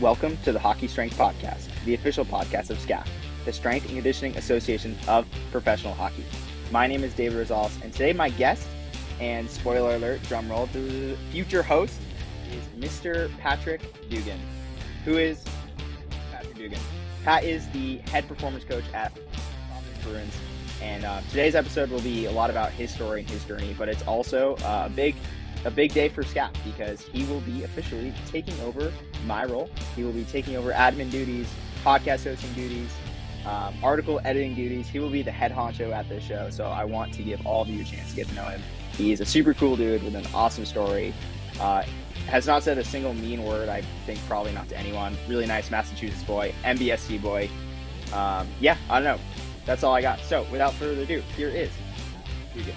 Welcome to the Hockey Strength Podcast, the official podcast of SCAPH, the Strength and Conditioning Association of Professional Hockey. My name is David Rosales, and today my guest, and spoiler alert, drum roll, the future host is Mr. Patrick Dugan, who is Patrick Dugan. Pat is the head performance coach at Providence Bruins, and uh, today's episode will be a lot about his story and his journey, but it's also uh, a big a big day for SCAPH because he will be officially taking over my role. He will be taking over admin duties, podcast hosting duties, um, article editing duties. He will be the head honcho at this show. So I want to give all of you a chance to get to know him. He's a super cool dude with an awesome story. Uh, has not said a single mean word. I think probably not to anyone. Really nice Massachusetts boy, MBSC boy. Um, yeah, I don't know. That's all I got. So without further ado, here is Dugan.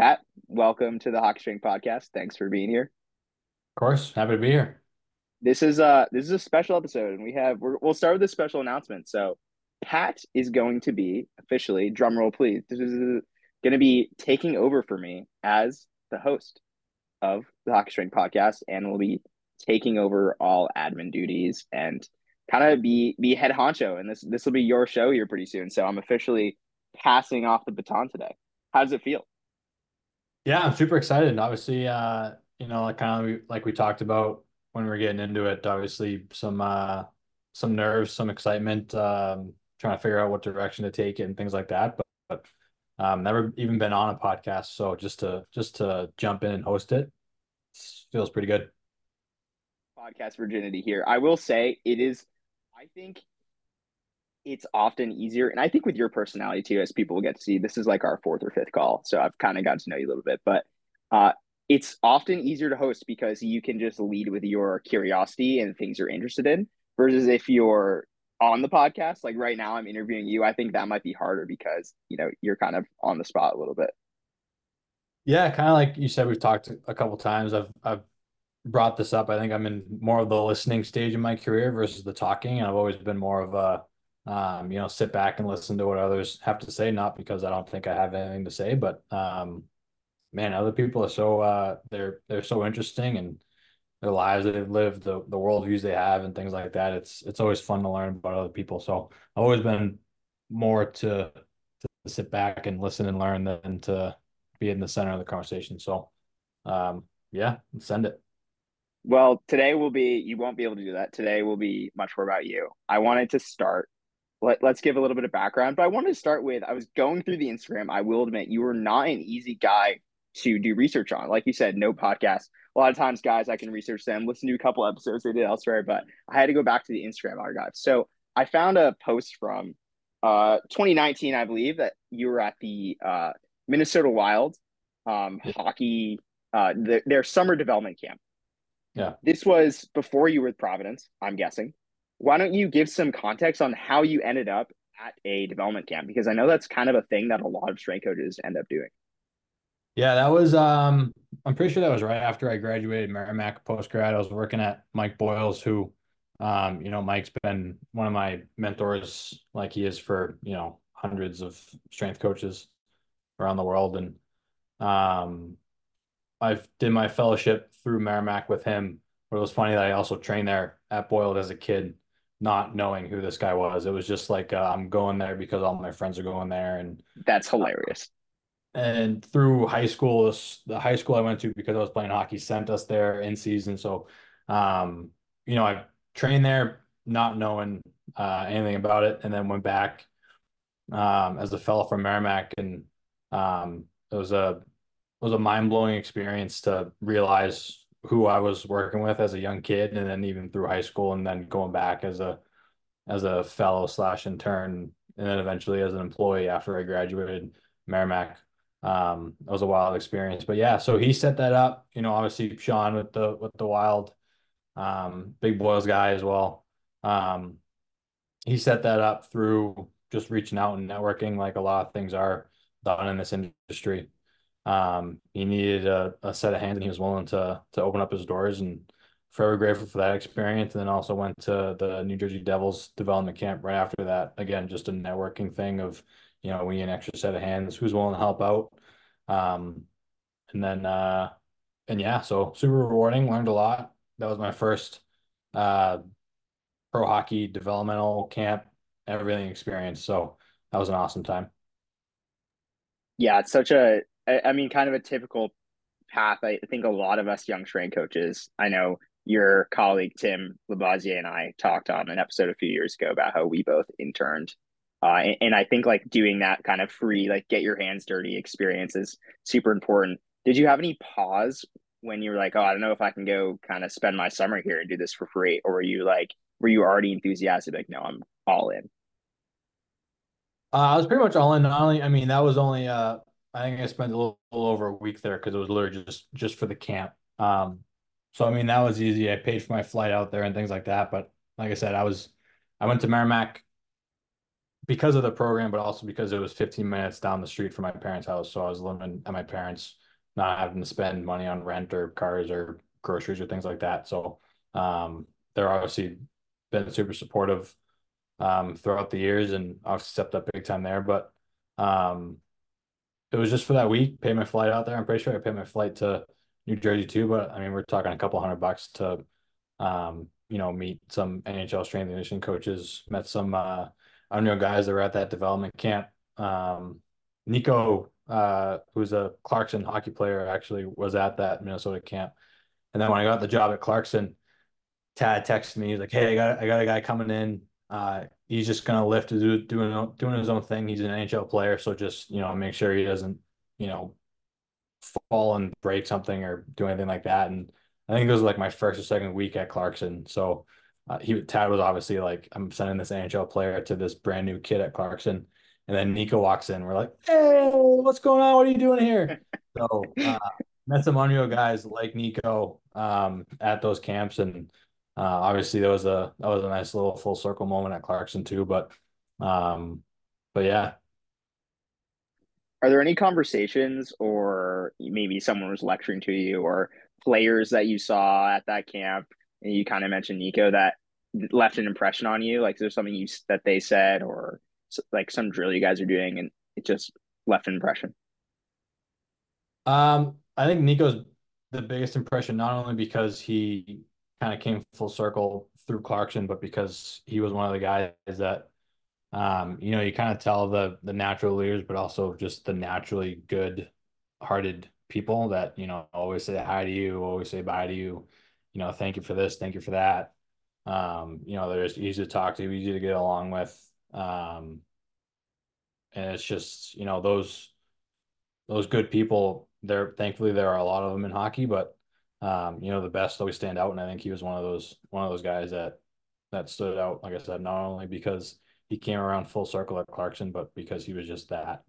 Pat, welcome to the Hockey Strength Podcast. Thanks for being here. Of course, happy to be here. This is uh this is a special episode, and we have we will start with a special announcement. So, Pat is going to be officially drum roll, please. This is going to be taking over for me as the host of the Hockey Strength Podcast, and will be taking over all admin duties and kind of be be head honcho. And this this will be your show here pretty soon. So I'm officially passing off the baton today. How does it feel? Yeah, I'm super excited. And obviously, uh, you know, like kind of like we talked about when we are getting into it, obviously some uh some nerves, some excitement, um, trying to figure out what direction to take it and things like that. But, but um, never even been on a podcast, so just to just to jump in and host it feels pretty good. Podcast virginity here. I will say it is. I think it's often easier. And I think with your personality too, as people will get to see, this is like our fourth or fifth call. So I've kind of got to know you a little bit, but uh, it's often easier to host because you can just lead with your curiosity and things you're interested in versus if you're on the podcast, like right now I'm interviewing you, I think that might be harder because, you know, you're kind of on the spot a little bit. Yeah, kind of like you said, we've talked a couple times. I've I've brought this up. I think I'm in more of the listening stage in my career versus the talking. And I've always been more of a um, you know, sit back and listen to what others have to say, not because I don't think I have anything to say, but um, man, other people are so uh, they're they're so interesting and their lives that they've lived, the the worldviews they have, and things like that. It's it's always fun to learn about other people. So I've always been more to to sit back and listen and learn than to be in the center of the conversation. So um, yeah, send it. Well, today will be you won't be able to do that. Today will be much more about you. I wanted to start let, let's give a little bit of background. But I wanted to start with I was going through the Instagram. I will admit you were not an easy guy to do research on. Like you said, no podcast. A lot of times, guys, I can research them, listen to a couple episodes they did elsewhere, but I had to go back to the Instagram archive. So I found a post from uh 2019, I believe, that you were at the uh Minnesota Wild um hockey uh the, their summer development camp. Yeah. This was before you were with Providence, I'm guessing why don't you give some context on how you ended up at a development camp? Because I know that's kind of a thing that a lot of strength coaches end up doing. Yeah, that was um I'm pretty sure that was right after I graduated Merrimack post grad. I was working at Mike Boyles, who um, you know, Mike's been one of my mentors like he is for, you know, hundreds of strength coaches around the world. And um I did my fellowship through Merrimack with him. But it was funny that I also trained there at Boyle as a kid not knowing who this guy was. It was just like uh, I'm going there because all my friends are going there, and that's hilarious. And through high school, the high school I went to because I was playing hockey sent us there in season. So, um, you know, I trained there not knowing uh, anything about it, and then went back um, as a fellow from Merrimack, and um, it was a it was a mind blowing experience to realize who I was working with as a young kid, and then even through high school, and then going back as a as a fellow slash intern, and then eventually as an employee after I graduated Merrimack. Um, it was a wild experience, but yeah. So he set that up. You know, obviously Sean with the with the wild, um, big Boyle's guy as well. Um, he set that up through just reaching out and networking, like a lot of things are done in this industry. Um, he needed a, a set of hands and he was willing to to open up his doors and forever grateful for that experience. And then also went to the New Jersey Devils development camp right after that. Again, just a networking thing of, you know, we need an extra set of hands. Who's willing to help out? Um, and then uh, and yeah, so super rewarding. Learned a lot. That was my first uh, pro hockey developmental camp, everything experience. So that was an awesome time. Yeah, it's such a, I mean, kind of a typical path. I think a lot of us young strength coaches, I know your colleague Tim Labazier and I talked on an episode a few years ago about how we both interned. Uh, and, and I think like doing that kind of free, like get your hands dirty experience is super important. Did you have any pause when you were like, oh, I don't know if I can go kind of spend my summer here and do this for free? Or were you like, were you already enthusiastic? Like, no, I'm all in. Uh, I was pretty much all in. Not only, I mean, that was only, uh, I think I spent a little, little over a week there because it was literally just just for the camp. Um, so I mean, that was easy. I paid for my flight out there and things like that. But like I said, I was, I went to Merrimack because of the program, but also because it was 15 minutes down the street from my parents' house. So I was living at my parents' not having to spend money on rent or cars or groceries or things like that. So um, they're obviously been super supportive um, throughout the years and I've stepped up big time there. But um, it was just for that week, pay my flight out there. I'm pretty sure I paid my flight to New Jersey too, but I mean, we're talking a couple hundred bucks to, um, you know, meet some NHL strength and conditioning coaches, met some, uh, know guys that were at that development camp. Um, Nico uh, who's a Clarkson hockey player, actually was at that Minnesota camp. And then when I got the job at Clarkson, Tad texted me. He's like, "Hey, I got I got a guy coming in. Uh, he's just gonna lift, do, doing doing his own thing. He's an NHL player, so just you know make sure he doesn't you know fall and break something or do anything like that." And I think it was like my first or second week at Clarkson. So uh, he Tad was obviously like, "I'm sending this NHL player to this brand new kid at Clarkson." And then Nico walks in. We're like, hey, what's going on? What are you doing here? So uh, met some Unreal guys like Nico um, at those camps, and uh, obviously that was a that was a nice little full circle moment at Clarkson too. But um, but yeah. Are there any conversations, or maybe someone was lecturing to you, or players that you saw at that camp, and you kind of mentioned Nico that left an impression on you? Like, is there something you that they said, or like some drill you guys are doing and it just left an impression? Um, I think Nico's the biggest impression, not only because he kind of came full circle through Clarkson, but because he was one of the guys that, um, you know, you kind of tell the the natural leaders, but also just the naturally good hearted people that, you know, always say hi to you, always say bye to you, you know, thank you for this, thank you for that. Um, you know, they're just easy to talk to, easy to get along with. Um, and it's just, you know, those those good people, there thankfully there are a lot of them in hockey, but um, you know, the best always stand out. And I think he was one of those one of those guys that that stood out, like I said, not only because he came around full circle at Clarkson, but because he was just that.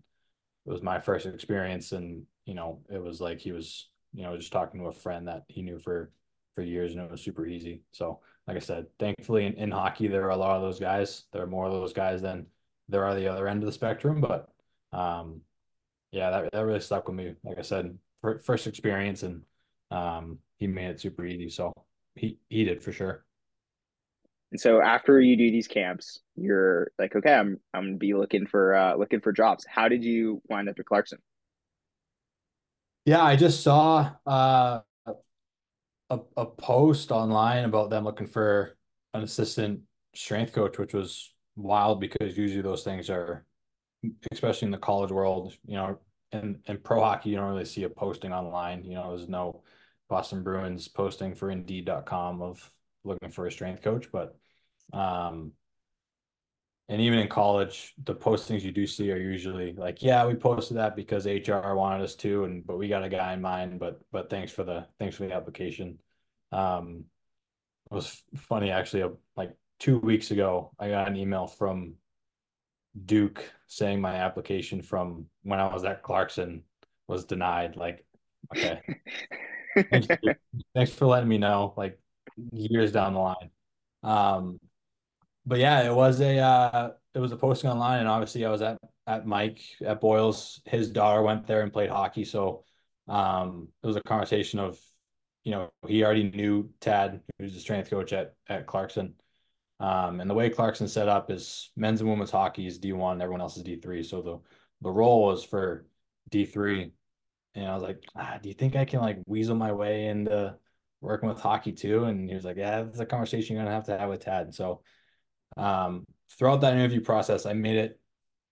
It was my first experience and you know, it was like he was, you know, just talking to a friend that he knew for for years and it was super easy. So like I said, thankfully in, in hockey, there are a lot of those guys. There are more of those guys than there are the other end of the spectrum. But um, yeah, that, that really stuck with me. Like I said, first experience and um, he made it super easy. So he, he did for sure. And so after you do these camps, you're like, okay, I'm I'm gonna be looking for uh looking for jobs. How did you wind up at Clarkson? Yeah, I just saw uh a, a post online about them looking for an assistant strength coach, which was wild because usually those things are, especially in the college world, you know, and and pro hockey, you don't really see a posting online. You know, there's no Boston Bruins posting for Indeed.com of looking for a strength coach, but um, and even in college, the postings you do see are usually like, yeah, we posted that because HR wanted us to, and but we got a guy in mind. But but thanks for the thanks for the application. Um, it was funny actually. Like two weeks ago, I got an email from Duke saying my application from when I was at Clarkson was denied. Like, okay, thanks, thanks for letting me know. Like years down the line. Um, but yeah, it was a uh, it was a posting online, and obviously I was at at Mike at Boyles. His daughter went there and played hockey, so um, it was a conversation of, you know, he already knew Tad, who's the strength coach at at Clarkson. Um, and the way Clarkson set up is men's and women's hockey is D one, everyone else is D three. So the the role was for D three And I was like, ah, do you think I can like weasel my way into working with hockey too? And he was like, yeah, that's a conversation you're gonna have to have with Tad. So um, throughout that interview process, I made it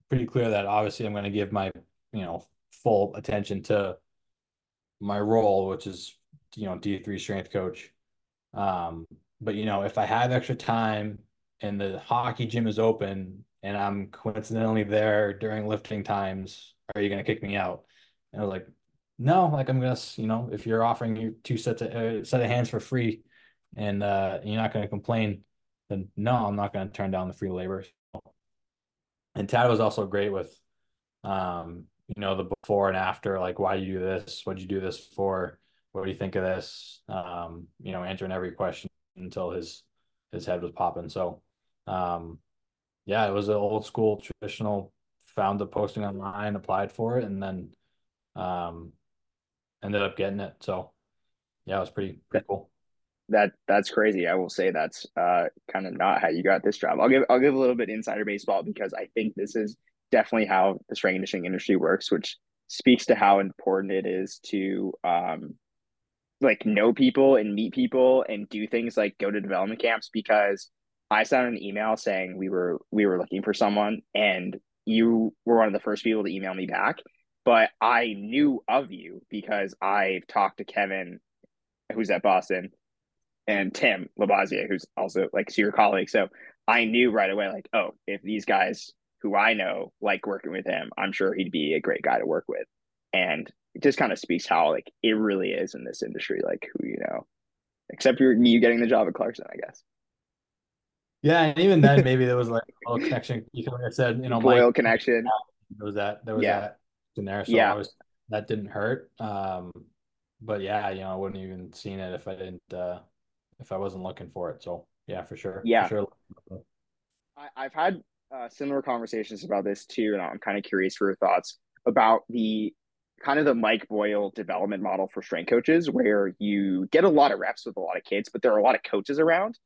pretty clear that obviously I'm gonna give my, you know, full attention to my role, which is, you know, D3 strength coach. Um, but you know, if I have extra time and the hockey gym is open and I'm coincidentally there during lifting times, are you gonna kick me out? And I was like, no, like I'm gonna, you know, if you're offering you two sets of uh, set of hands for free, and uh, you're not gonna complain, then no, I'm not gonna turn down the free labor. And Tad was also great with, um, you know, the before and after, like why do you do this? What you do this for? What do you think of this? Um, you know, answering every question until his his head was popping. So, um, yeah, it was an old school traditional. Found the posting online, applied for it, and then um, ended up getting it. So yeah, it was pretty pretty cool. That that's crazy. I will say that's uh, kind of not how you got this job. I'll give I'll give a little bit insider baseball because I think this is definitely how the strength conditioning industry works, which speaks to how important it is to um, like know people and meet people and do things like go to development camps because I sent an email saying we were we were looking for someone and you were one of the first people to email me back but I knew of you because I've talked to Kevin, who's at Boston, and Tim Labazier, who's also like your colleague. So I knew right away, like, oh, if these guys who I know like working with him, I'm sure he'd be a great guy to work with. And it just kind of speaks how like it really is in this industry, like who you know, except for you getting the job at Clarkson, I guess. Yeah, and even then, maybe there was like a little connection. You like I said, you know, Boyle Mike, connection. There was that. There was yeah. that in there. So yeah. Was, that didn't hurt. Um, but yeah, you know, I wouldn't even seen it if I didn't, uh, if I wasn't looking for it. So yeah, for sure. Yeah. For sure. I, have had uh, similar conversations about this too. And I'm kind of curious for your thoughts about the kind of the Mike Boyle development model for strength coaches, where you get a lot of reps with a lot of kids, but there are a lot of coaches around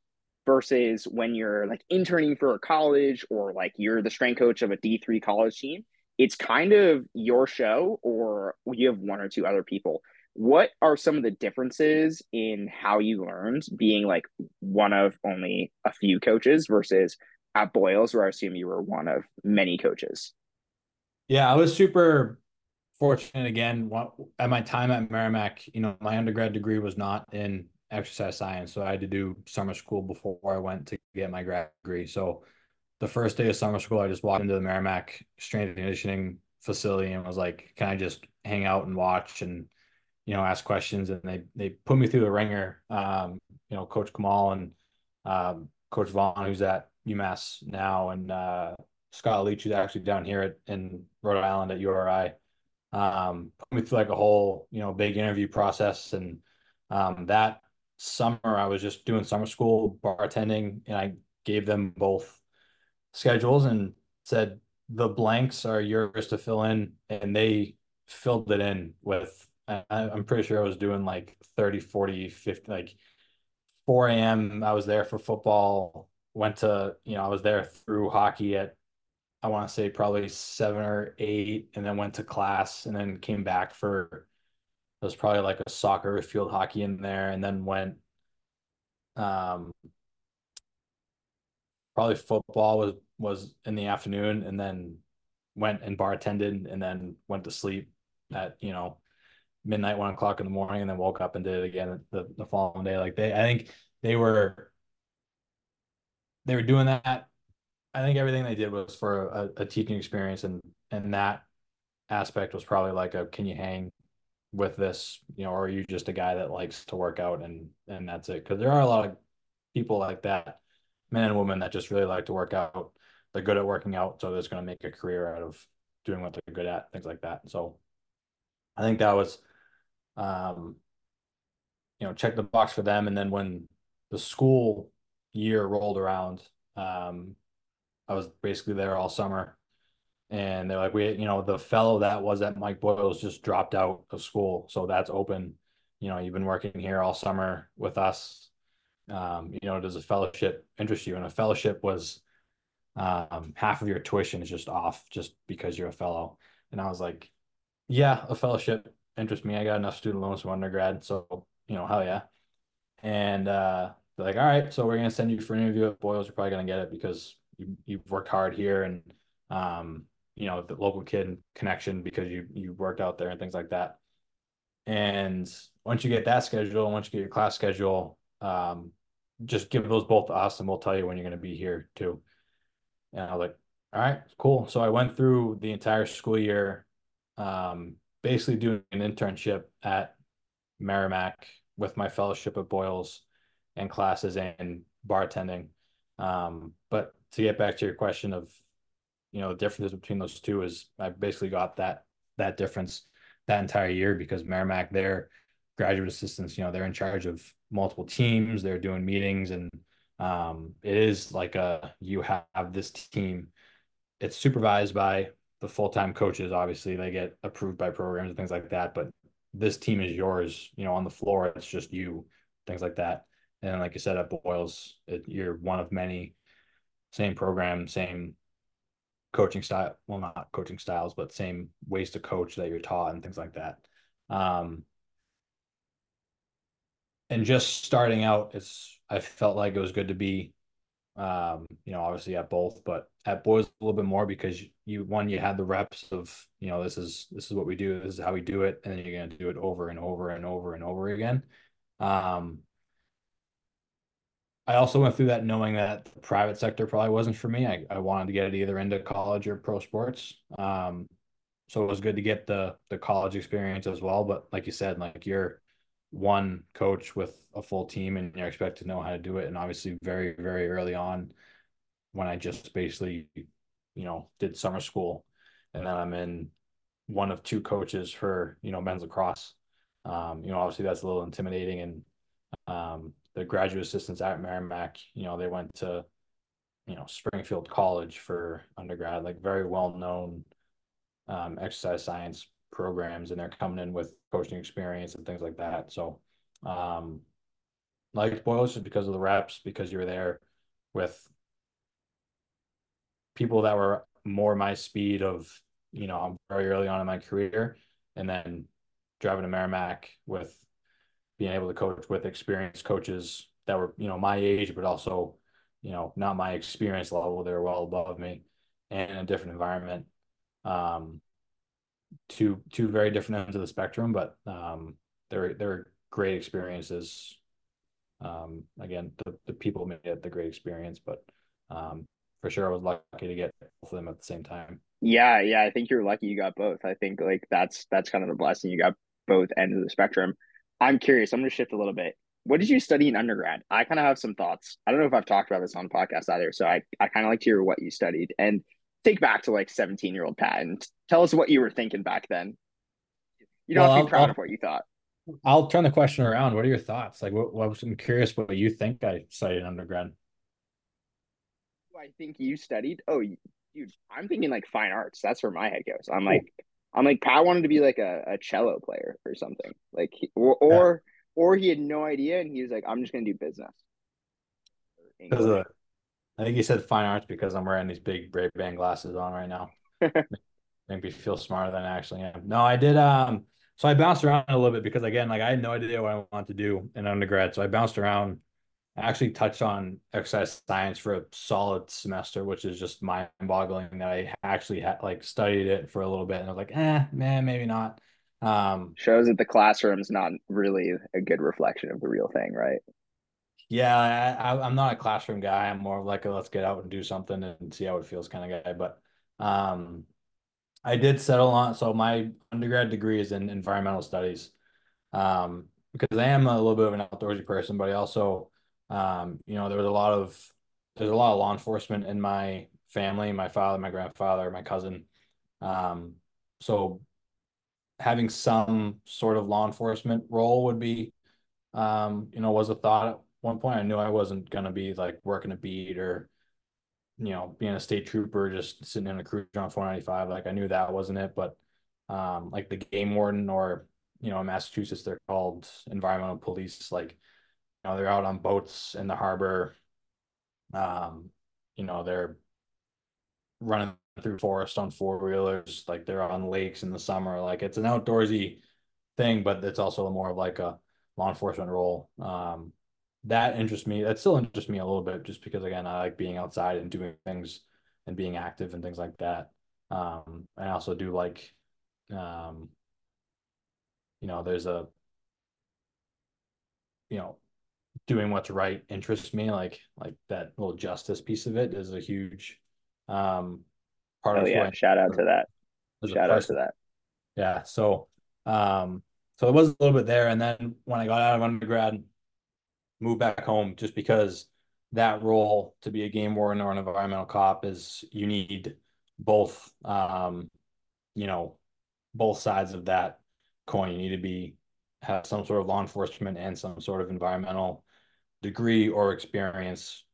versus when you're like interning for a college or like you're the strength coach of a D3 college team it's kind of your show or you have one or two other people. What are some of the differences in how you learned being like one of only a few coaches versus at boyles where i assume you were one of many coaches? Yeah i was super fortunate again at my time at merrimack you know my undergrad degree was not in exercise science so i had to do summer school before i went to get my grad degree. So the first day of summer school, I just walked into the Merrimack strength and conditioning facility and was like, "Can I just hang out and watch and you know ask questions?" And they they put me through the ringer. Um, you know, Coach Kamal and um, Coach Vaughn, who's at UMass now, and uh, Scott Leach, who's actually down here at, in Rhode Island at URI. Um, put me through like a whole you know big interview process, and um, that summer I was just doing summer school bartending, and I gave them both schedules and said the blanks are yours to fill in and they filled it in with I, i'm pretty sure i was doing like 30 40 50 like 4 a.m i was there for football went to you know i was there through hockey at i want to say probably seven or eight and then went to class and then came back for it was probably like a soccer field hockey in there and then went um probably football was was in the afternoon and then went and bartended and then went to sleep at you know midnight one o'clock in the morning and then woke up and did it again the, the following day. Like they i think they were they were doing that. I think everything they did was for a, a teaching experience and and that aspect was probably like a can you hang with this? You know or are you just a guy that likes to work out and and that's it? Because there are a lot of people like that men and women that just really like to work out. They're good at working out, so they're going to make a career out of doing what they're good at, things like that. So I think that was, um, you know, check the box for them. And then when the school year rolled around, um, I was basically there all summer. And they're like, we, you know, the fellow that was at Mike Boyle's just dropped out of school. So that's open. You know, you've been working here all summer with us um, you know, does a fellowship interest you? And a fellowship was um, half of your tuition is just off just because you're a fellow. And I was like, yeah, a fellowship interest me. I got enough student loans from undergrad, so you know, hell yeah. And uh, they're like, all right, so we're gonna send you for an interview at Boyles. You're probably gonna get it because you you've worked hard here and um, you know, the local kid connection because you you worked out there and things like that. And once you get that schedule, once you get your class schedule, um, just give those both to us and we'll tell you when you're going to be here too. And I was like, all right, cool. So I went through the entire school year, um, basically doing an internship at Merrimack with my fellowship at Boyles and classes and bartending. Um, but to get back to your question of, you know, the differences between those two is I basically got that that difference that entire year because Merrimack, their graduate assistants, you know, they're in charge of multiple teams, they're doing meetings, and um, it is like a you have this team. It's supervised by the full time coaches. Obviously, they get approved by programs and things like that. But this team is yours. You know, on the floor, it's just you, things like that. And like you said, at Boyles, it, you're one of many. Same program, same coaching style. Well, not coaching styles, but same ways to coach that you're taught and things like that. Um, and just starting out, it's I felt like it was good to be, um, you know, obviously at both, but at Boyles a little bit more because you one you had the reps of you know this is this is what we do, this is how we do it, and then you're gonna do it over and over and over and over again. Um, I also went through that knowing that the private sector probably wasn't for me. I, I wanted to get it either into college or pro sports. Um, so it was good to get the the college experience as well. But like you said, like you're one coach with a full team and you're expected to know how to do it. And obviously very, very early on when I just basically, you know, did summer school and then I'm in one of two coaches for, you know, men's lacrosse. Um, you know, obviously that's a little intimidating and um, the graduate assistants at Merrimack, you know, they went to, you know, Springfield College for undergrad, like very well known um, exercise science programs, and they're coming in with coaching experience and things like that. So, um, like Boyles just because of the reps, because you were there with people that were more my speed of, you know, I'm very early on in my career, and then driving to Merrimack with being able to coach with experienced coaches that were, you know, my age, but also, you know, not my experience level. They were well above me and in a different environment. Um, two two very different ends of the spectrum, but um, they're they're great experiences. Um, again, the, the people made it the great experience, but um, for sure, I was lucky to get both of them at the same time. Yeah, yeah, I think you're lucky you got both. I think like that's that's kind of the blessing. You got both ends of the spectrum. I'm curious. I'm going to shift a little bit. What did you study in undergrad? I kind of have some thoughts. I don't know if I've talked about this on podcast either. So I, I kind of like to hear what you studied and think back to like 17 year old Pat and tell us what you were thinking back then. You don't well, have to be proud I'll, of what you thought. I'll turn the question around. What are your thoughts? Like, what, what I'm curious what you think I studied in undergrad. I think you studied. Oh, dude, I'm thinking like fine arts. That's where my head goes. I'm like, I'm like Pat wanted to be like a, a cello player or something, like he, or or yeah. or he had no idea and he was like, I'm just gonna do business. Because I think he said fine arts because I'm wearing these big Ray Ban glasses on right now. Make me feel smarter than I actually am. No, I did. Um, so I bounced around a little bit because again, like I had no idea what I wanted to do in undergrad. So I bounced around I actually touched on exercise science for a solid semester, which is just mind boggling that I actually had like studied it for a little bit and I was like, eh, man, maybe not. Um, shows that the classroom's not really a good reflection of the real thing, right? Yeah, I, am not a classroom guy. I'm more like a let's get out and do something and see how it feels kind of guy. But um, I did settle on so my undergrad degree is in environmental studies um, because I am a little bit of an outdoorsy person, but I also um, you know, there was a lot of there's a lot of law enforcement in my family, my father, my grandfather, my cousin. Um, so having some sort of law enforcement role would be, um, you know, was a thought one point. I knew I wasn't gonna be like working a beat or, you know, being a state trooper, just sitting in a cruiser on 495. Like I knew that wasn't it, but um, like the game warden or, you know, in Massachusetts, they're called environmental police. Like you know, they're out on boats in the harbor. Um, you know, they're running through forest on four wheelers, like they're on lakes in the summer. Like it's an outdoorsy thing, but it's also more of like a law enforcement role. Um, that interests me. That still interests me a little bit, just because again, I like being outside and doing things and being active and things like that. Um, I also do like, um, you know, there's a, you know, doing what's right interests me. Like, like that little justice piece of it is a huge, um, part oh, of yeah. Shout out to that. Shout out to that. Yeah. So, um, so it was a little bit there. And then when I got out of undergrad, moved back home just because that role to be a game warden or an environmental cop is you need both um, you know, both sides of that coin. You need to be have some sort of law enforcement and some sort of environmental degree or experience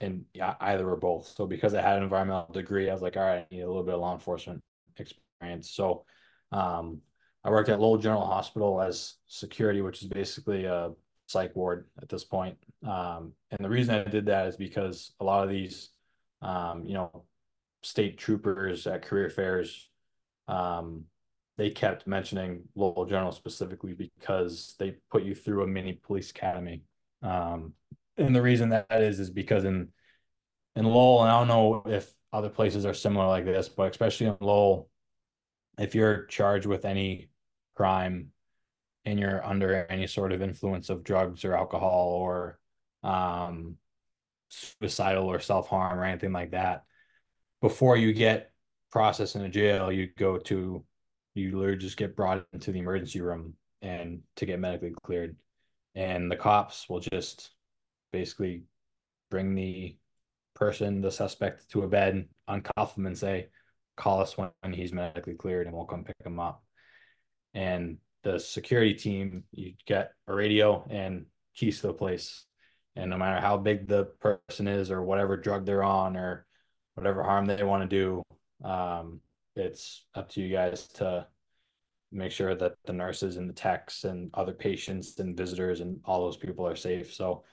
in either or both. So because I had an environmental degree, I was like, all right, I need a little bit of law enforcement experience. So um, I worked at Lowell General Hospital as security, which is basically a psych ward at this point. Um, and the reason I did that is because a lot of these, um, you know, state troopers at career fairs, um, they kept mentioning Lowell General specifically because they put you through a mini police academy. Um, and the reason that is is because in in Lowell, and I don't know if other places are similar like this, but especially in Lowell, if you're charged with any crime and you're under any sort of influence of drugs or alcohol or um, suicidal or self harm or anything like that, before you get processed in a jail, you go to you literally just get brought into the emergency room and to get medically cleared, and the cops will just basically bring the person, the suspect, to a bed, uncuff him, and say, "Call us when, when he's medically cleared, and we'll come pick him up." And the security team, you get a radio and keys to the place. And no matter how big the person is or whatever drug they're on or whatever harm they want to do, um, it's up to you guys to make sure that the nurses and the techs and other patients and visitors and all those people are safe. So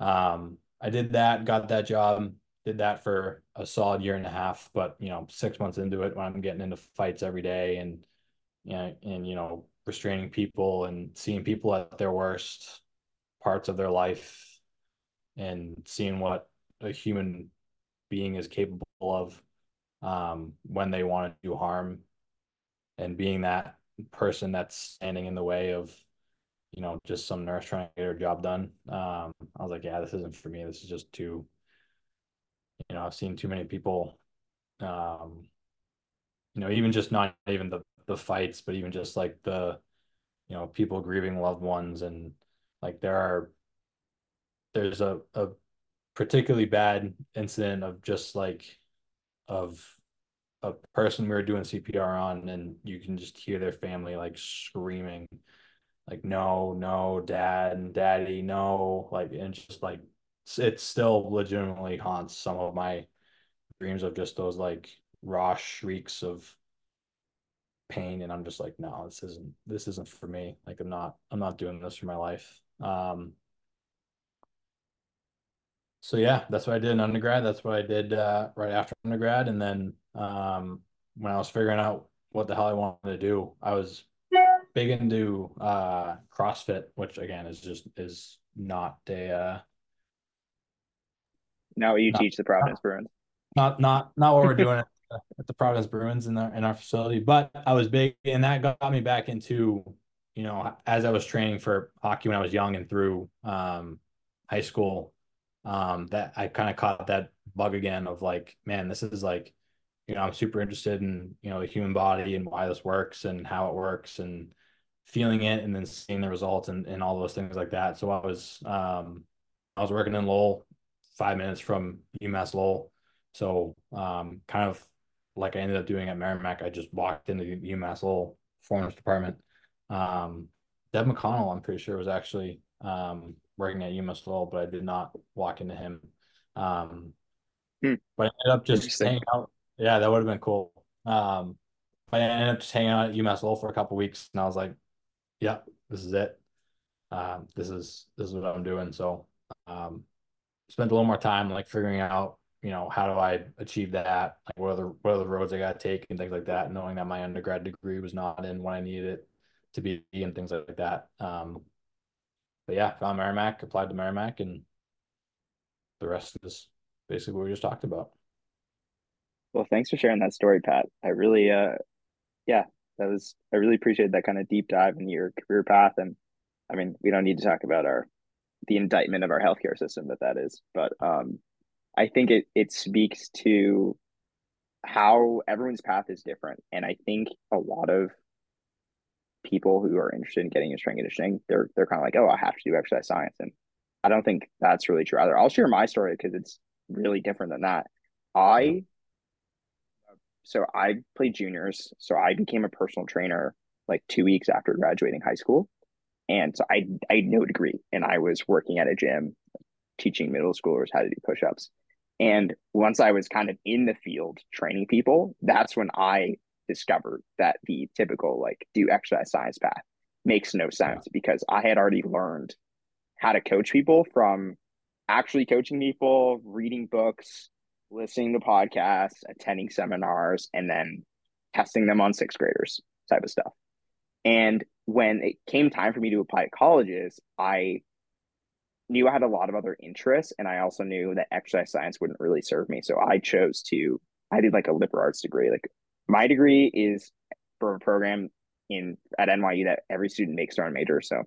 um, I did that, got that job, did that for a solid year and a half. But you know, six months into it, when I'm getting into fights every day and you know, and you know, restraining people and seeing people at their worst parts of their life and seeing what a human being is capable of um, when they want to do harm and being that person that's standing in the way of you know just some nurse trying to get her job done. Um, i was like yeah this isn't for me. This is just too you know i've seen too many people um, you know even just not even the the fights, but even just like the, you know, people grieving loved ones and like there are, there's a, a particularly bad incident of just like, of a person we were doing CPR on and you can just hear their family like screaming like no no dad and daddy no like and just like it still legitimately haunts some of my dreams of just those like raw shrieks of pain and I'm just like, no, this isn't this isn't for me. Like I'm not I'm not doing this for my life. Um so yeah, that's what I did in undergrad. That's what I did uh, right after undergrad. And then um, when I was figuring out what the hell I wanted to do, I was big into uh, CrossFit, which again is just is not a. Uh, now you not, teach the Providence Bruins. Not not not what we're doing at the Providence Bruins in our in our facility. But I was big, and that got me back into, you know, as I was training for hockey when I was young and through um, high school, um, that I kind of caught that bug again of like, man, this is like, you know, I'm super interested in you know the human body and why this works and how it works and feeling it and then seeing the results and, and all those things like that. So I was um, I was working in Lowell, five minutes from UMass Lowell. So um, kind of like I ended up doing at Merrimack, I just walked into the UMass Lowell performance department. Um, Dev McConnell, I'm pretty sure, was actually um, working at UMass Lowell, but I did not walk into him. Um, hmm. But I ended up just hanging out. Yeah, that would have been cool. Um, but I ended up just hanging out at UMass Lowell for a couple weeks, and I was like, "Yeah, this is it. Um, this is this is what I'm doing." So, um, spent a little more time like figuring out you know, how do I achieve that? Like what are the what are the roads I got to take and things like that. Knowing that my undergrad degree was not in when I needed it, to be and things like that. Um, but yeah, found Merrimack, applied to Merrimack, and the rest is basically what we just talked about. Well, thanks for sharing that story, Pat. I really, uh, yeah, that was, I really appreciate that kind of deep dive in your career path. And I mean, we don't need to talk about our, the indictment of our healthcare system that that is, but, um, I think it, it speaks to how everyone's path is different. And I think a lot of people who are interested in getting into strength conditioning, they're, they're kind of like, oh, I have to do exercise science. And I don't think that's really true either. I'll share my story because it's really different than that. I so I played juniors, so I became a personal trainer like two weeks after graduating high school, and so I I had no degree, and I was working at a gym, teaching middle schoolers how to do push-ups. And once I was kind of in the field training people, that's when I discovered that the typical like do exercise science path makes no sense because I had already learned how to coach people from actually coaching people, reading books, listening to podcasts, attending seminars, and then testing them on sixth graders type of stuff. And when it came time for me to apply to colleges, I knew I had a lot of other interests, and I also knew that exercise science wouldn't really serve me. So I chose to, I did like a liberal arts degree. Like my degree is for a program in at NYU that every student makes their own major. So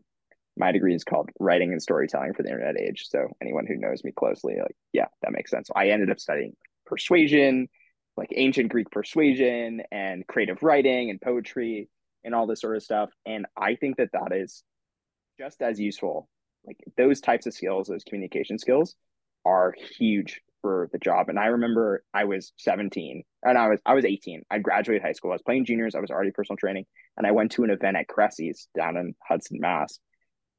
my degree is called writing and storytelling for the internet age. So anyone who knows me closely, like, yeah, that makes sense. So I ended up studying persuasion, like ancient Greek persuasion and creative writing and poetry and all this sort of stuff. And I think that that is just as useful. Like those types of skills, those communication skills are huge for the job. And I remember I was 17 and I was I was 18. I graduated high school. I was playing juniors. I was already personal training. And I went to an event at Cressey's down in Hudson, Mass.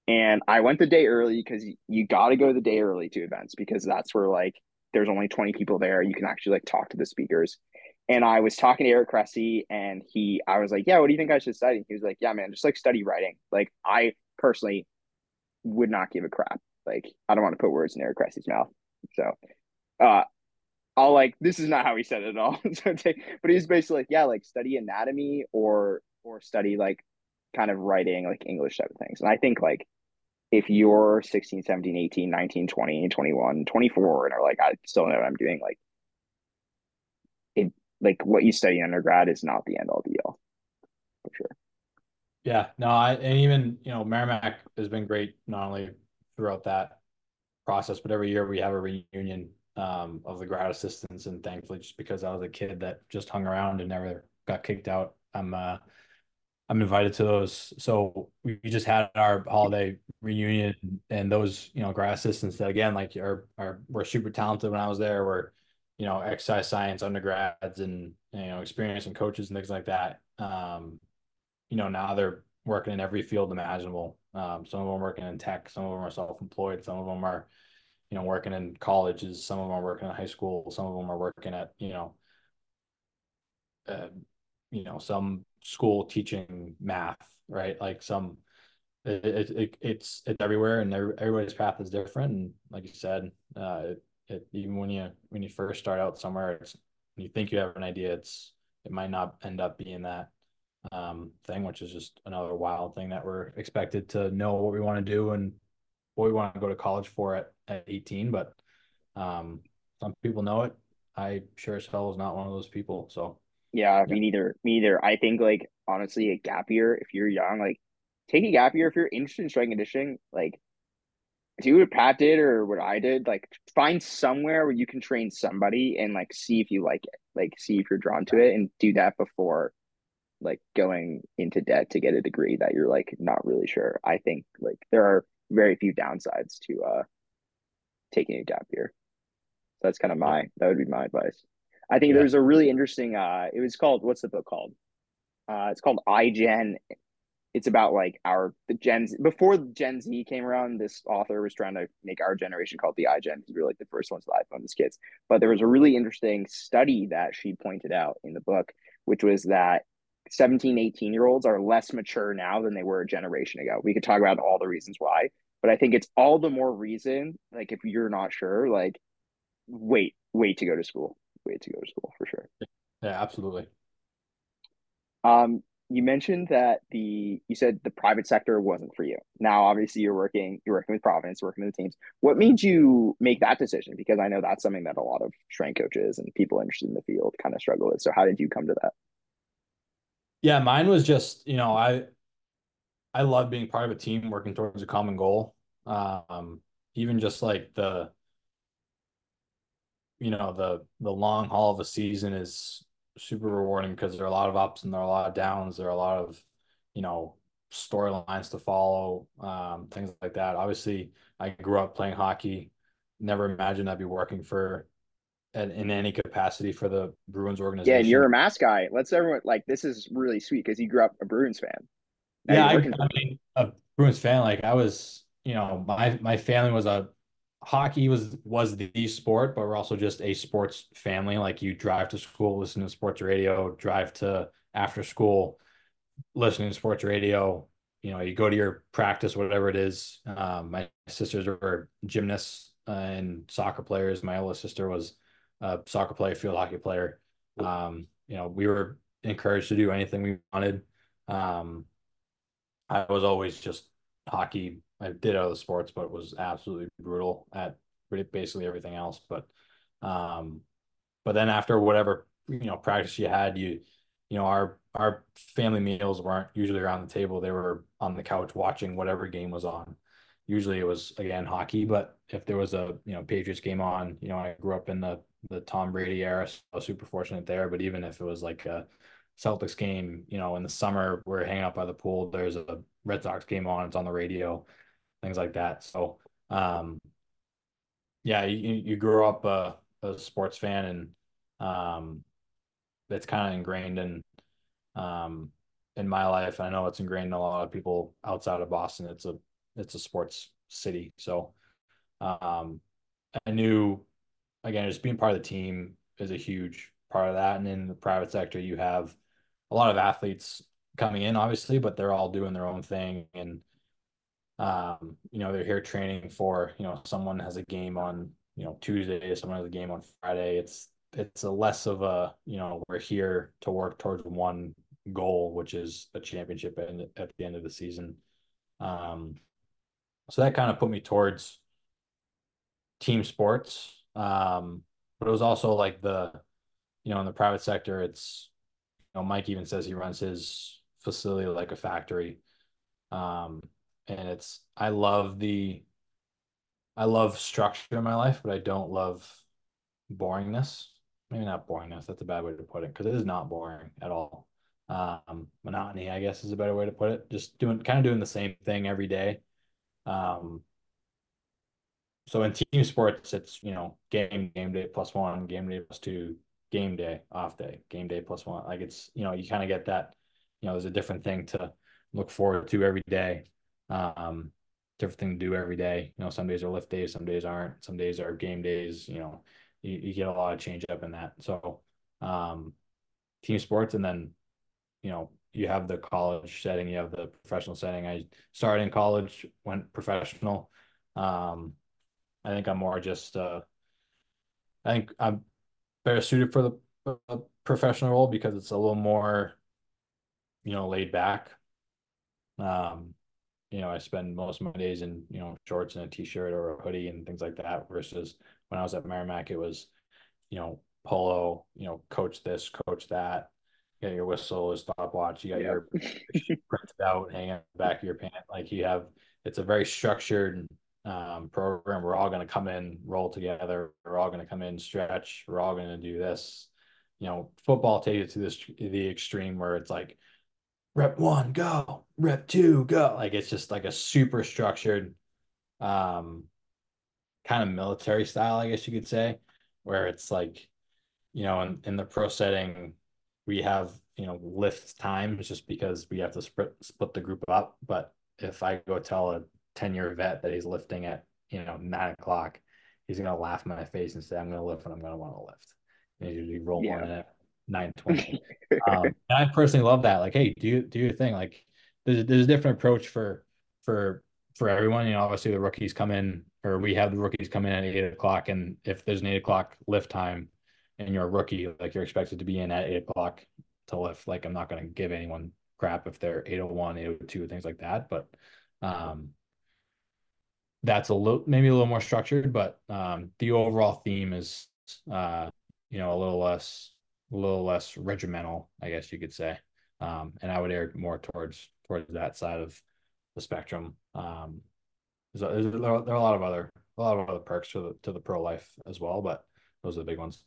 And I went the day early because you, you got to go the day early to events because that's where like there's only 20 people there. You can actually like talk to the speakers. And I was talking to Eric Cressey and he, I was like, yeah, what do you think I should study? He was like, yeah, man, just like study writing. Like I personally would not give a crap. Like I don't want to put words in Eric Cressey's mouth. So, uh, I'll like, this is not how he said it at all. so, but he's basically like, yeah, like study anatomy or, or study like kind of writing, like English type of things. And I think like if you're 16, 17, 18, 19, 20, 21, 24, and are like, I still know what I'm doing, like, it, like what you study undergrad is not the end all be all for sure. Yeah, no, I, and even, you know, Merrimack has been great, not only throughout that process, but every year we have a reunion um, of the grad assistants. And thankfully, just because I was a kid that just hung around and never got kicked out, I'm, uh, I'm invited to those. So we just had our holiday reunion and those, you know, grad assistants that again, like are, are, were super talented when I was there were, you know, exercise science undergrads and, you know, experience and coaches and things like that. Um, you know, now they're working in every field imaginable. Um, some of them are working in tech, some of them are self-employed, some of them are, you know, working in colleges, some of them are working in high school, some of them are working at, you know, uh, you know, some school teaching math, right? Like some, it, it, it's it's everywhere, and everybody's path is different. And like you said, uh, it, it even when you when you first start out somewhere, it's you think you have an idea, it's it might not end up being that um, thing, which is just another wild thing that we're expected to know what we want to do and what we want to go to college for at, at 18. But um, some people know it. I sure as hell was not one of those people. So yeah, me neither. Me neither. I think like honestly, a gap year if you're young, like take a gap year if you're interested in strength conditioning. Like do what Pat did or what I did. Like find somewhere where you can train somebody and like see if you like it. Like see if you're drawn to it and do that before like going into debt to get a degree that you're like not really sure. I think like there are very few downsides to uh taking a gap year. So that's kind of my that would be my advice. I think yeah. there's a really interesting. Uh, it was called what's the book called? Uh, it's called iGen. It's about like our the Gen Z, before Gen Z came around. This author was trying to make our generation called the iGen because we were like the first ones to iPhone as kids. But there was a really interesting study that she pointed out in the book, which was that 17, 18 year olds are less mature now than they were a generation ago. We could talk about all the reasons why, but I think it's all the more reason. Like if you're not sure, like wait, wait to go to school wait to go to school for sure. Yeah, absolutely. Um, you mentioned that the you said the private sector wasn't for you. Now, obviously, you're working you're working with Providence, working with the teams. What made you make that decision? Because I know that's something that a lot of strength coaches and people interested in the field kind of struggle with. So, how did you come to that? Yeah, mine was just you know I I love being part of a team working towards a common goal. Um, even just like the you know the the long haul of a season is super rewarding because there are a lot of ups and there are a lot of downs. There are a lot of, you know, storylines to follow, um, things like that. Obviously, I grew up playing hockey. Never imagined I'd be working for in, in any capacity for the Bruins organization. Yeah, and you're a mass guy. Let's everyone like this is really sweet because you grew up a Bruins fan. Now yeah, I, I mean, a Bruins fan. Like I was, you know, my my family was a hockey was was the sport, but we're also just a sports family. Like you drive to school, listen to sports radio, drive to after school, listening to sports radio. You know, you go to your practice, whatever it is. Um, my sisters were gymnasts and soccer players. My oldest sister was a soccer player, field hockey player. Um, you know, we were encouraged to do anything we wanted. Um, I was always just hockey I did other sports, but was absolutely brutal at basically everything else. But, um, but then after whatever you know practice you had, you, you know, our our family meals weren't usually around the table. They were on the couch watching whatever game was on. Usually it was again hockey, but if there was a you know Patriots game on, you know, I grew up in the the Tom Brady era, so I was super fortunate there. But even if it was like a Celtics game, you know, in the summer, we're hanging out by the pool. There's a Red Sox game on. It's on the radio things like that. So, um, yeah, you, you grew up a, a sports fan and, um, it's kind of ingrained in, um, in my life. I know it's ingrained in a lot of people outside of Boston. It's a, it's a sports city. So, um, I knew again, just being part of the team is a huge part of that. And in the private sector, you have a lot of athletes coming in, obviously, but they're all doing their own thing. And um, you know, they're here training for, you know, someone has a game on, you know, Tuesday, someone has a game on Friday. It's it's a less of a, you know, we're here to work towards one goal, which is a championship at, at the end of the season. Um, so that kind of put me towards team sports. Um, but it was also like the, you know, in the private sector, it's, you know, Mike even says he runs his facility like a factory. Um, and it's I love the I love structure in my life, but I don't love boringness. Maybe not boringness. That's a bad way to put it because it is not boring at all. Um, monotony, I guess, is a better way to put it. Just doing kind of doing the same thing every day. Um, so in team sports, it's you know game game day plus one, game day plus two, game day off day, game day plus one. Like it's you know you kind of get that. You know, there's a different thing to look forward to every day. Um, different thing to do every day. You know, some days are lift days, some days aren't, some days are game days. You know, you, you get a lot of change up in that. So, um, team sports, and then, you know, you have the college setting, you have the professional setting. I started in college, went professional. Um, I think I'm more just, uh, I think I'm better suited for the uh, professional role because it's a little more, you know, laid back. Um, you know, I spend most of my days in, you know, shorts and a t-shirt or a hoodie and things like that versus when I was at Merrimack, it was, you know, polo, you know, coach this, coach that, you got your whistle, your stopwatch, you got yep. your printed out hanging back of your pant. Like you have, it's a very structured um, program. We're all going to come in, roll together. We're all going to come in, stretch. We're all going to do this. You know, football takes it to this the extreme where it's like rep one, go, rep two, go. Like it's just like a super structured, um, kind of military style, I guess you could say, where it's like, you know, in, in the pro setting, we have, you know, lift times just because we have to split split the group up. But if I go tell a 10 year vet that he's lifting at, you know, nine o'clock, he's gonna laugh in my face and say, I'm gonna lift when I'm gonna want to lift. And usually roll yeah. one at 920. um, and I personally love that. Like, hey, do do your thing. Like, there's there's a different approach for for for everyone. You know, obviously the rookies come in, or we have the rookies come in at eight o'clock, and if there's an eight o'clock lift time, and you're a rookie, like you're expected to be in at eight o'clock to lift. Like, I'm not going to give anyone crap if they're 801, 802, things like that. But um, that's a little maybe a little more structured, but um, the overall theme is uh, you know a little less a little less regimental, I guess you could say. Um, and I would err more towards towards that side of the spectrum. Um, there's a, there are a lot of other a lot of other perks to the to the pro life as well, but those are the big ones.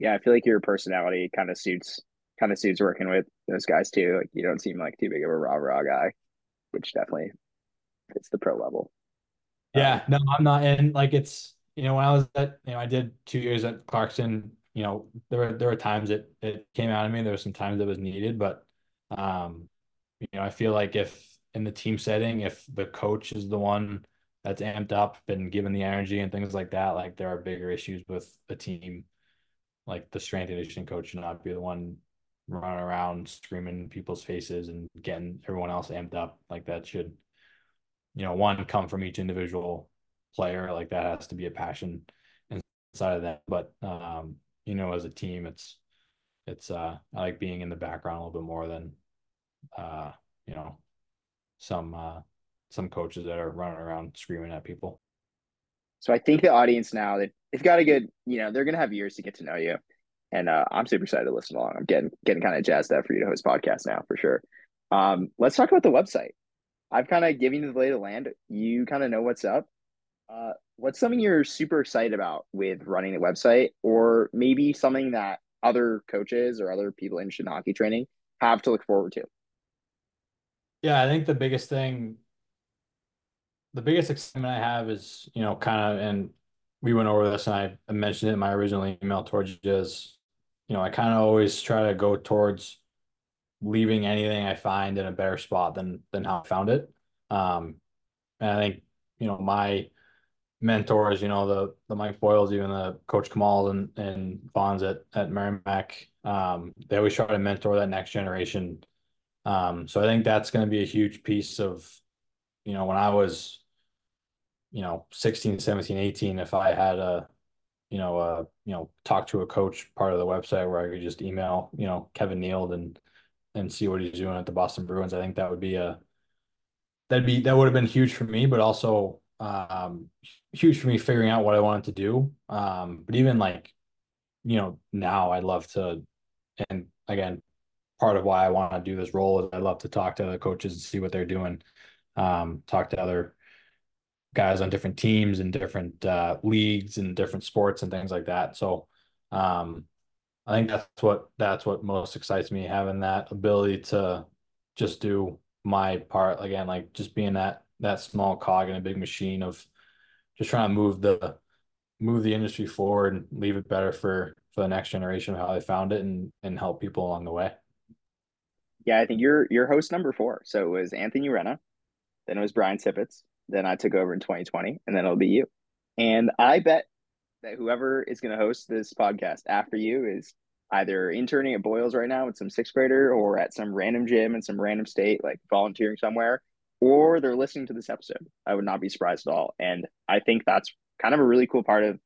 Yeah, I feel like your personality kind of suits kind of suits working with those guys too. Like you don't seem like too big of a rah rah guy, which definitely fits the pro level. Yeah, um, no, I'm not. And like it's you know when I was at you know I did two years at Clarkson. You know there were there were times it it came out of me. There were some times it was needed, but um, you know I feel like if in the team setting, if the coach is the one that's amped up and given the energy and things like that, like there are bigger issues with a team, like the strength and conditioning coach should not be the one running around screaming people's faces and getting everyone else amped up. Like that should, you know, one come from each individual player. Like that has to be a passion inside of that. But um, you know, as a team, it's it's uh I like being in the background a little bit more than uh, you know, some uh, some coaches that are running around screaming at people. So I think the audience now that they've got a good, you know, they're gonna have years to get to know you, and uh, I'm super excited to listen along. I'm getting getting kind of jazzed up for you to host podcast now for sure. Um, let's talk about the website. I've kind of given you the lay of the land. You kind of know what's up. Uh, what's something you're super excited about with running the website, or maybe something that other coaches or other people in hockey training have to look forward to? Yeah, I think the biggest thing, the biggest excitement I have is, you know, kind of, and we went over this and I mentioned it in my original email towards you is, you know, I kind of always try to go towards leaving anything I find in a better spot than than how I found it. Um, and I think, you know, my mentors, you know, the the Mike Boyles, even the Coach Kamal and and Vons at at Merrimack, um, they always try to mentor that next generation um, so I think that's going to be a huge piece of, you know, when I was, you know, 16, 17, 18, if I had a, you know, uh, you know, talk to a coach part of the website where I could just email, you know, Kevin Neeld and and see what he's doing at the Boston Bruins. I think that would be a that'd be that would have been huge for me, but also um huge for me figuring out what I wanted to do. Um, but even like, you know, now I'd love to and again, part of why I want to do this role is I love to talk to other coaches and see what they're doing. Um, talk to other guys on different teams and different uh, leagues and different sports and things like that. So um, I think that's what that's what most excites me having that ability to just do my part again, like just being that that small cog in a big machine of just trying to move the move the industry forward and leave it better for for the next generation of how they found it and and help people along the way. Yeah, I think you're you're host number four. So it was Anthony Renna, then it was Brian Tippett, then I took over in 2020, and then it'll be you. And I bet that whoever is going to host this podcast after you is either interning at Boyles right now with some sixth grader or at some random gym in some random state, like volunteering somewhere, or they're listening to this episode. I would not be surprised at all. And I think that's kind of a really cool part of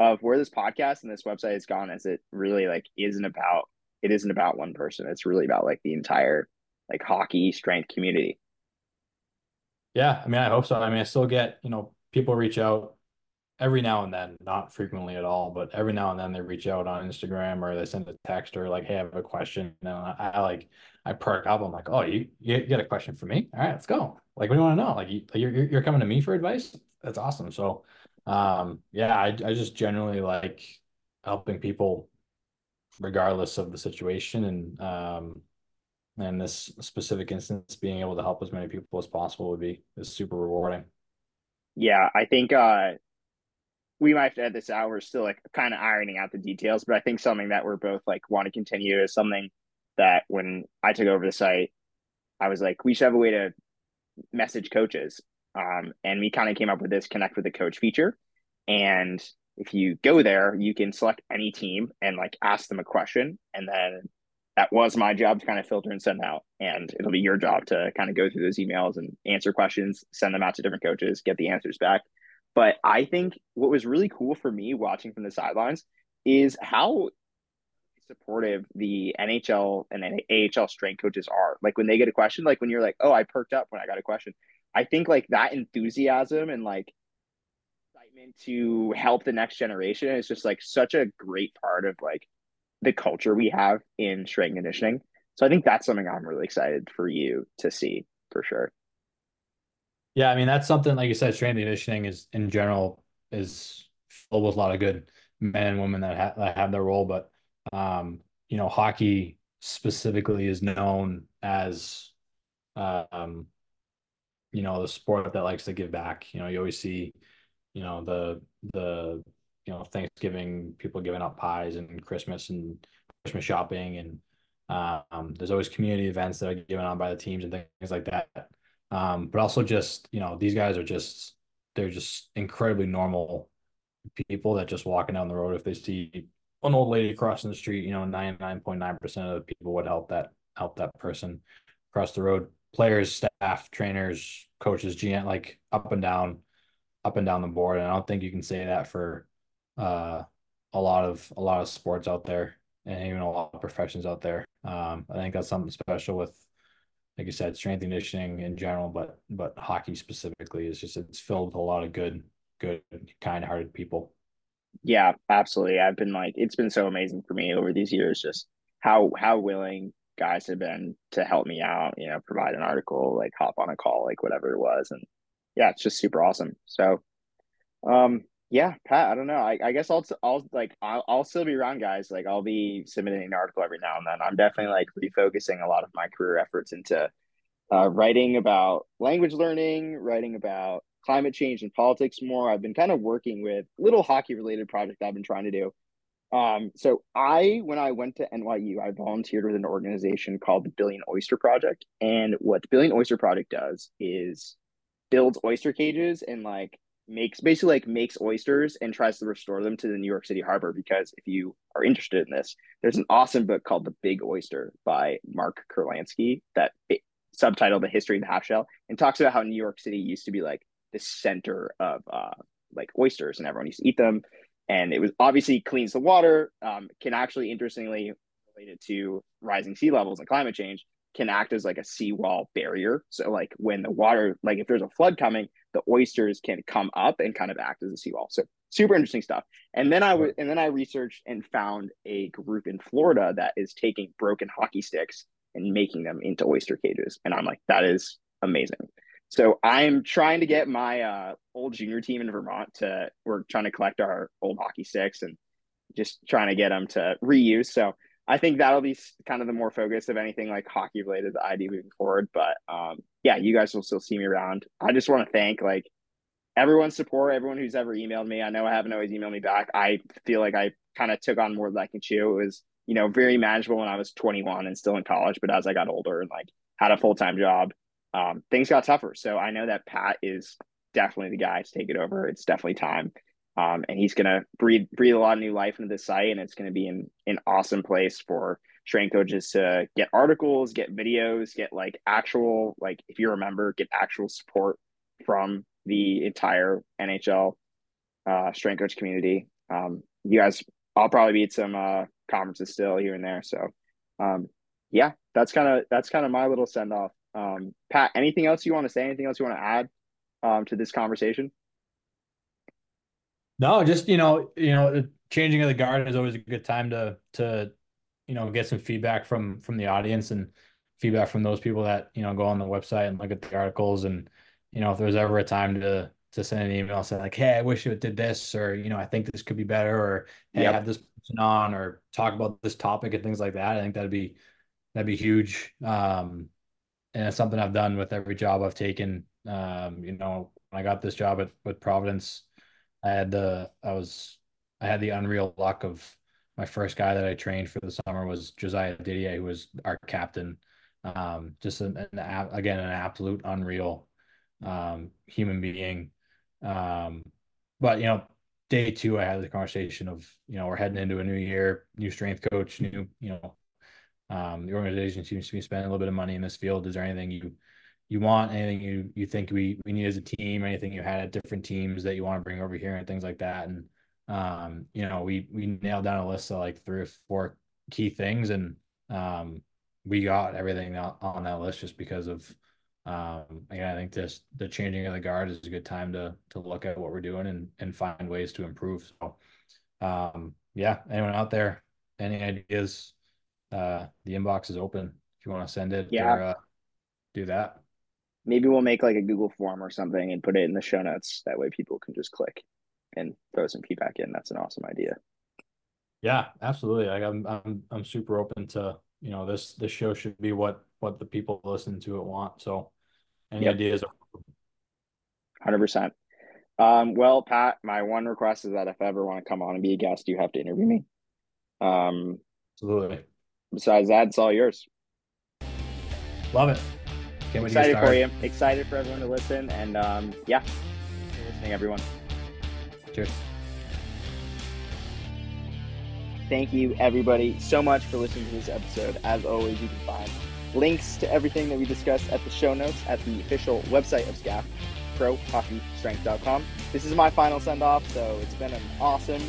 of where this podcast and this website has gone is it really like isn't about it isn't about one person. It's really about like the entire like hockey strength community. Yeah, I mean, I hope so. I mean, I still get you know people reach out every now and then, not frequently at all, but every now and then they reach out on Instagram or they send a text or like, hey, I have a question. And I, I like I perk up. I'm like, oh, you you get a question for me? All right, let's go. Like, what do you want to know? Like, you, you're you're coming to me for advice? That's awesome. So, um, yeah, I I just generally like helping people regardless of the situation and um and this specific instance being able to help as many people as possible would be is super rewarding yeah i think uh we might have to add this out we're still like kind of ironing out the details but i think something that we're both like want to continue is something that when i took over the site i was like we should have a way to message coaches um and we kind of came up with this connect with the coach feature and if you go there, you can select any team and like ask them a question. And then that was my job to kind of filter and send out. And it'll be your job to kind of go through those emails and answer questions, send them out to different coaches, get the answers back. But I think what was really cool for me watching from the sidelines is how supportive the NHL and AHL strength coaches are. Like when they get a question, like when you're like, "Oh, I perked up when I got a question." I think like that enthusiasm and like excitement to help the next generation is just like such a great part of like the culture we have in strength conditioning. So I think that's something I'm really excited for you to see for sure. Yeah, I mean that's something like you said, strength conditioning is in general is filled with a lot of good men and women that, ha- that have their role, but um, you know, hockey specifically is known as um, you know, the sport that likes to give back. You know, you always see, you know, the the you know Thanksgiving people giving out pies and Christmas and Christmas shopping and um, there's always community events that are given on by the teams and things like that. Um, but also just you know these guys are just they're just incredibly normal people that just walking down the road if they see an old lady crossing the street, you know, 99.9% of the people would help that help that person across the road. Players, staff, trainers, coaches, GM, like up and down, up and down the board. And I don't think you can say that for uh, a lot of a lot of sports out there and even a lot of professions out there. Um, I think that's something special with, like you said, strength conditioning in general, but but hockey specifically is just it's filled with a lot of good, good, kind-hearted people. Yeah, absolutely. I've been like, it's been so amazing for me over these years, just how how willing guys have been to help me out. You know, provide an article, like hop on a call, like whatever it was, and yeah, it's just super awesome. So, um, yeah, Pat, I don't know. I, I guess I'll I'll like I'll, I'll still be around, guys. Like I'll be submitting an article every now and then. I'm definitely like refocusing a lot of my career efforts into uh, writing about language learning, writing about climate change and politics more. I've been kind of working with little hockey related project I've been trying to do. Um, so I, when I went to NYU, I volunteered with an organization called the Billion Oyster Project. And what the Billion Oyster Project does is builds oyster cages and like makes basically like makes oysters and tries to restore them to the New York City harbor. Because if you are interested in this, there's an awesome book called The Big Oyster by Mark Kurlansky that it, subtitled The History of the Half Shell and talks about how New York City used to be like the center of uh, like oysters and everyone used to eat them. And it was obviously cleans the water, um, can actually interestingly related to rising sea levels and climate change can act as like a seawall barrier. So like when the water, like if there's a flood coming, the oysters can come up and kind of act as a seawall. So super interesting stuff. And then I was, and then I researched and found a group in Florida that is taking broken hockey sticks and making them into oyster cages. And I'm like, that is amazing. So I'm trying to get my uh, old junior team in Vermont to. We're trying to collect our old hockey sticks and just trying to get them to reuse. So I think that'll be kind of the more focus of anything like hockey related that I do moving forward. But um, yeah, you guys will still see me around. I just want to thank like everyone's support, everyone who's ever emailed me. I know I haven't always emailed me back. I feel like I kind of took on more than I can chew. It was you know very manageable when I was 21 and still in college, but as I got older and like had a full time job, um, things got tougher. So I know that Pat is definitely the guy to take it over. It's definitely time. Um, and he's going to breathe breathe a lot of new life into this site, and it's going to be an, an awesome place for strength coaches to get articles, get videos, get like actual like if you remember, get actual support from the entire NHL uh, strength coach community. Um, you guys, I'll probably be at some uh, conferences still here and there. So, um, yeah, that's kind of that's kind of my little send off. Um, Pat, anything else you want to say? Anything else you want to add um, to this conversation? No, just you know, you know, changing of the guard is always a good time to to you know get some feedback from from the audience and feedback from those people that you know go on the website and look at the articles and you know if there's ever a time to to send an email say like hey I wish it did this or you know I think this could be better or hey yep. have this person on or talk about this topic and things like that I think that'd be that'd be huge um and it's something I've done with every job I've taken. Um, you know, when I got this job at with Providence, I had the I was I had the unreal luck of my first guy that I trained for the summer was Josiah Didier, who was our captain. Um, just an, an again an absolute unreal um, human being. Um, but you know, day two, I had the conversation of you know we're heading into a new year, new strength coach, new you know um, the organization seems to be spending a little bit of money in this field. Is there anything you you want? Anything you you think we we need as a team? Anything you had at different teams that you want to bring over here and things like that? And um, you know, we we nailed down a list of like three or four key things, and um, we got everything on that list just because of um, again, I think this the changing of the guard is a good time to to look at what we're doing and and find ways to improve. So, um, yeah, anyone out there, any ideas? Uh, the inbox is open if you want to send it. Yeah, or, uh, do that. Maybe we'll make like a Google form or something and put it in the show notes. That way, people can just click and throw some feedback in. That's an awesome idea. Yeah, absolutely. Like I'm, I'm, I'm super open to you know this. This show should be what what the people listening to it want. So any yep. ideas? Hundred percent. Um, well, Pat, my one request is that if I ever want to come on and be a guest, you have to interview me. Um, Absolutely. Besides that, it's all yours. Love it. Can't Excited for you. Excited for everyone to listen. And um, yeah, listening, everyone. Cheers. Thank you, everybody, so much for listening to this episode. As always, you can find links to everything that we discussed at the show notes at the official website of SCAPH, prohockeystrength.com. This is my final send off, so it's been an awesome,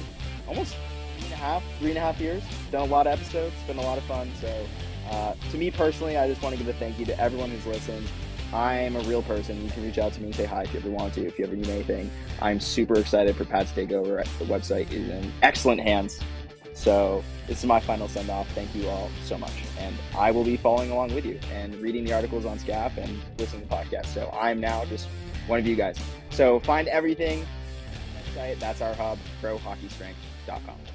almost three and a half, three and a half years. Done a lot of episodes, it's been a lot of fun. So, uh, to me personally, I just want to give a thank you to everyone who's listened. I'm a real person. You can reach out to me and say hi if you ever want to, if you ever need anything. I'm super excited for Pat's takeover. The website is in excellent hands. So this is my final send off. Thank you all so much. And I will be following along with you and reading the articles on SCAPH and listening to the podcast. So I'm now just one of you guys. So find everything. Website, that's our hub, prohockeystrength.com.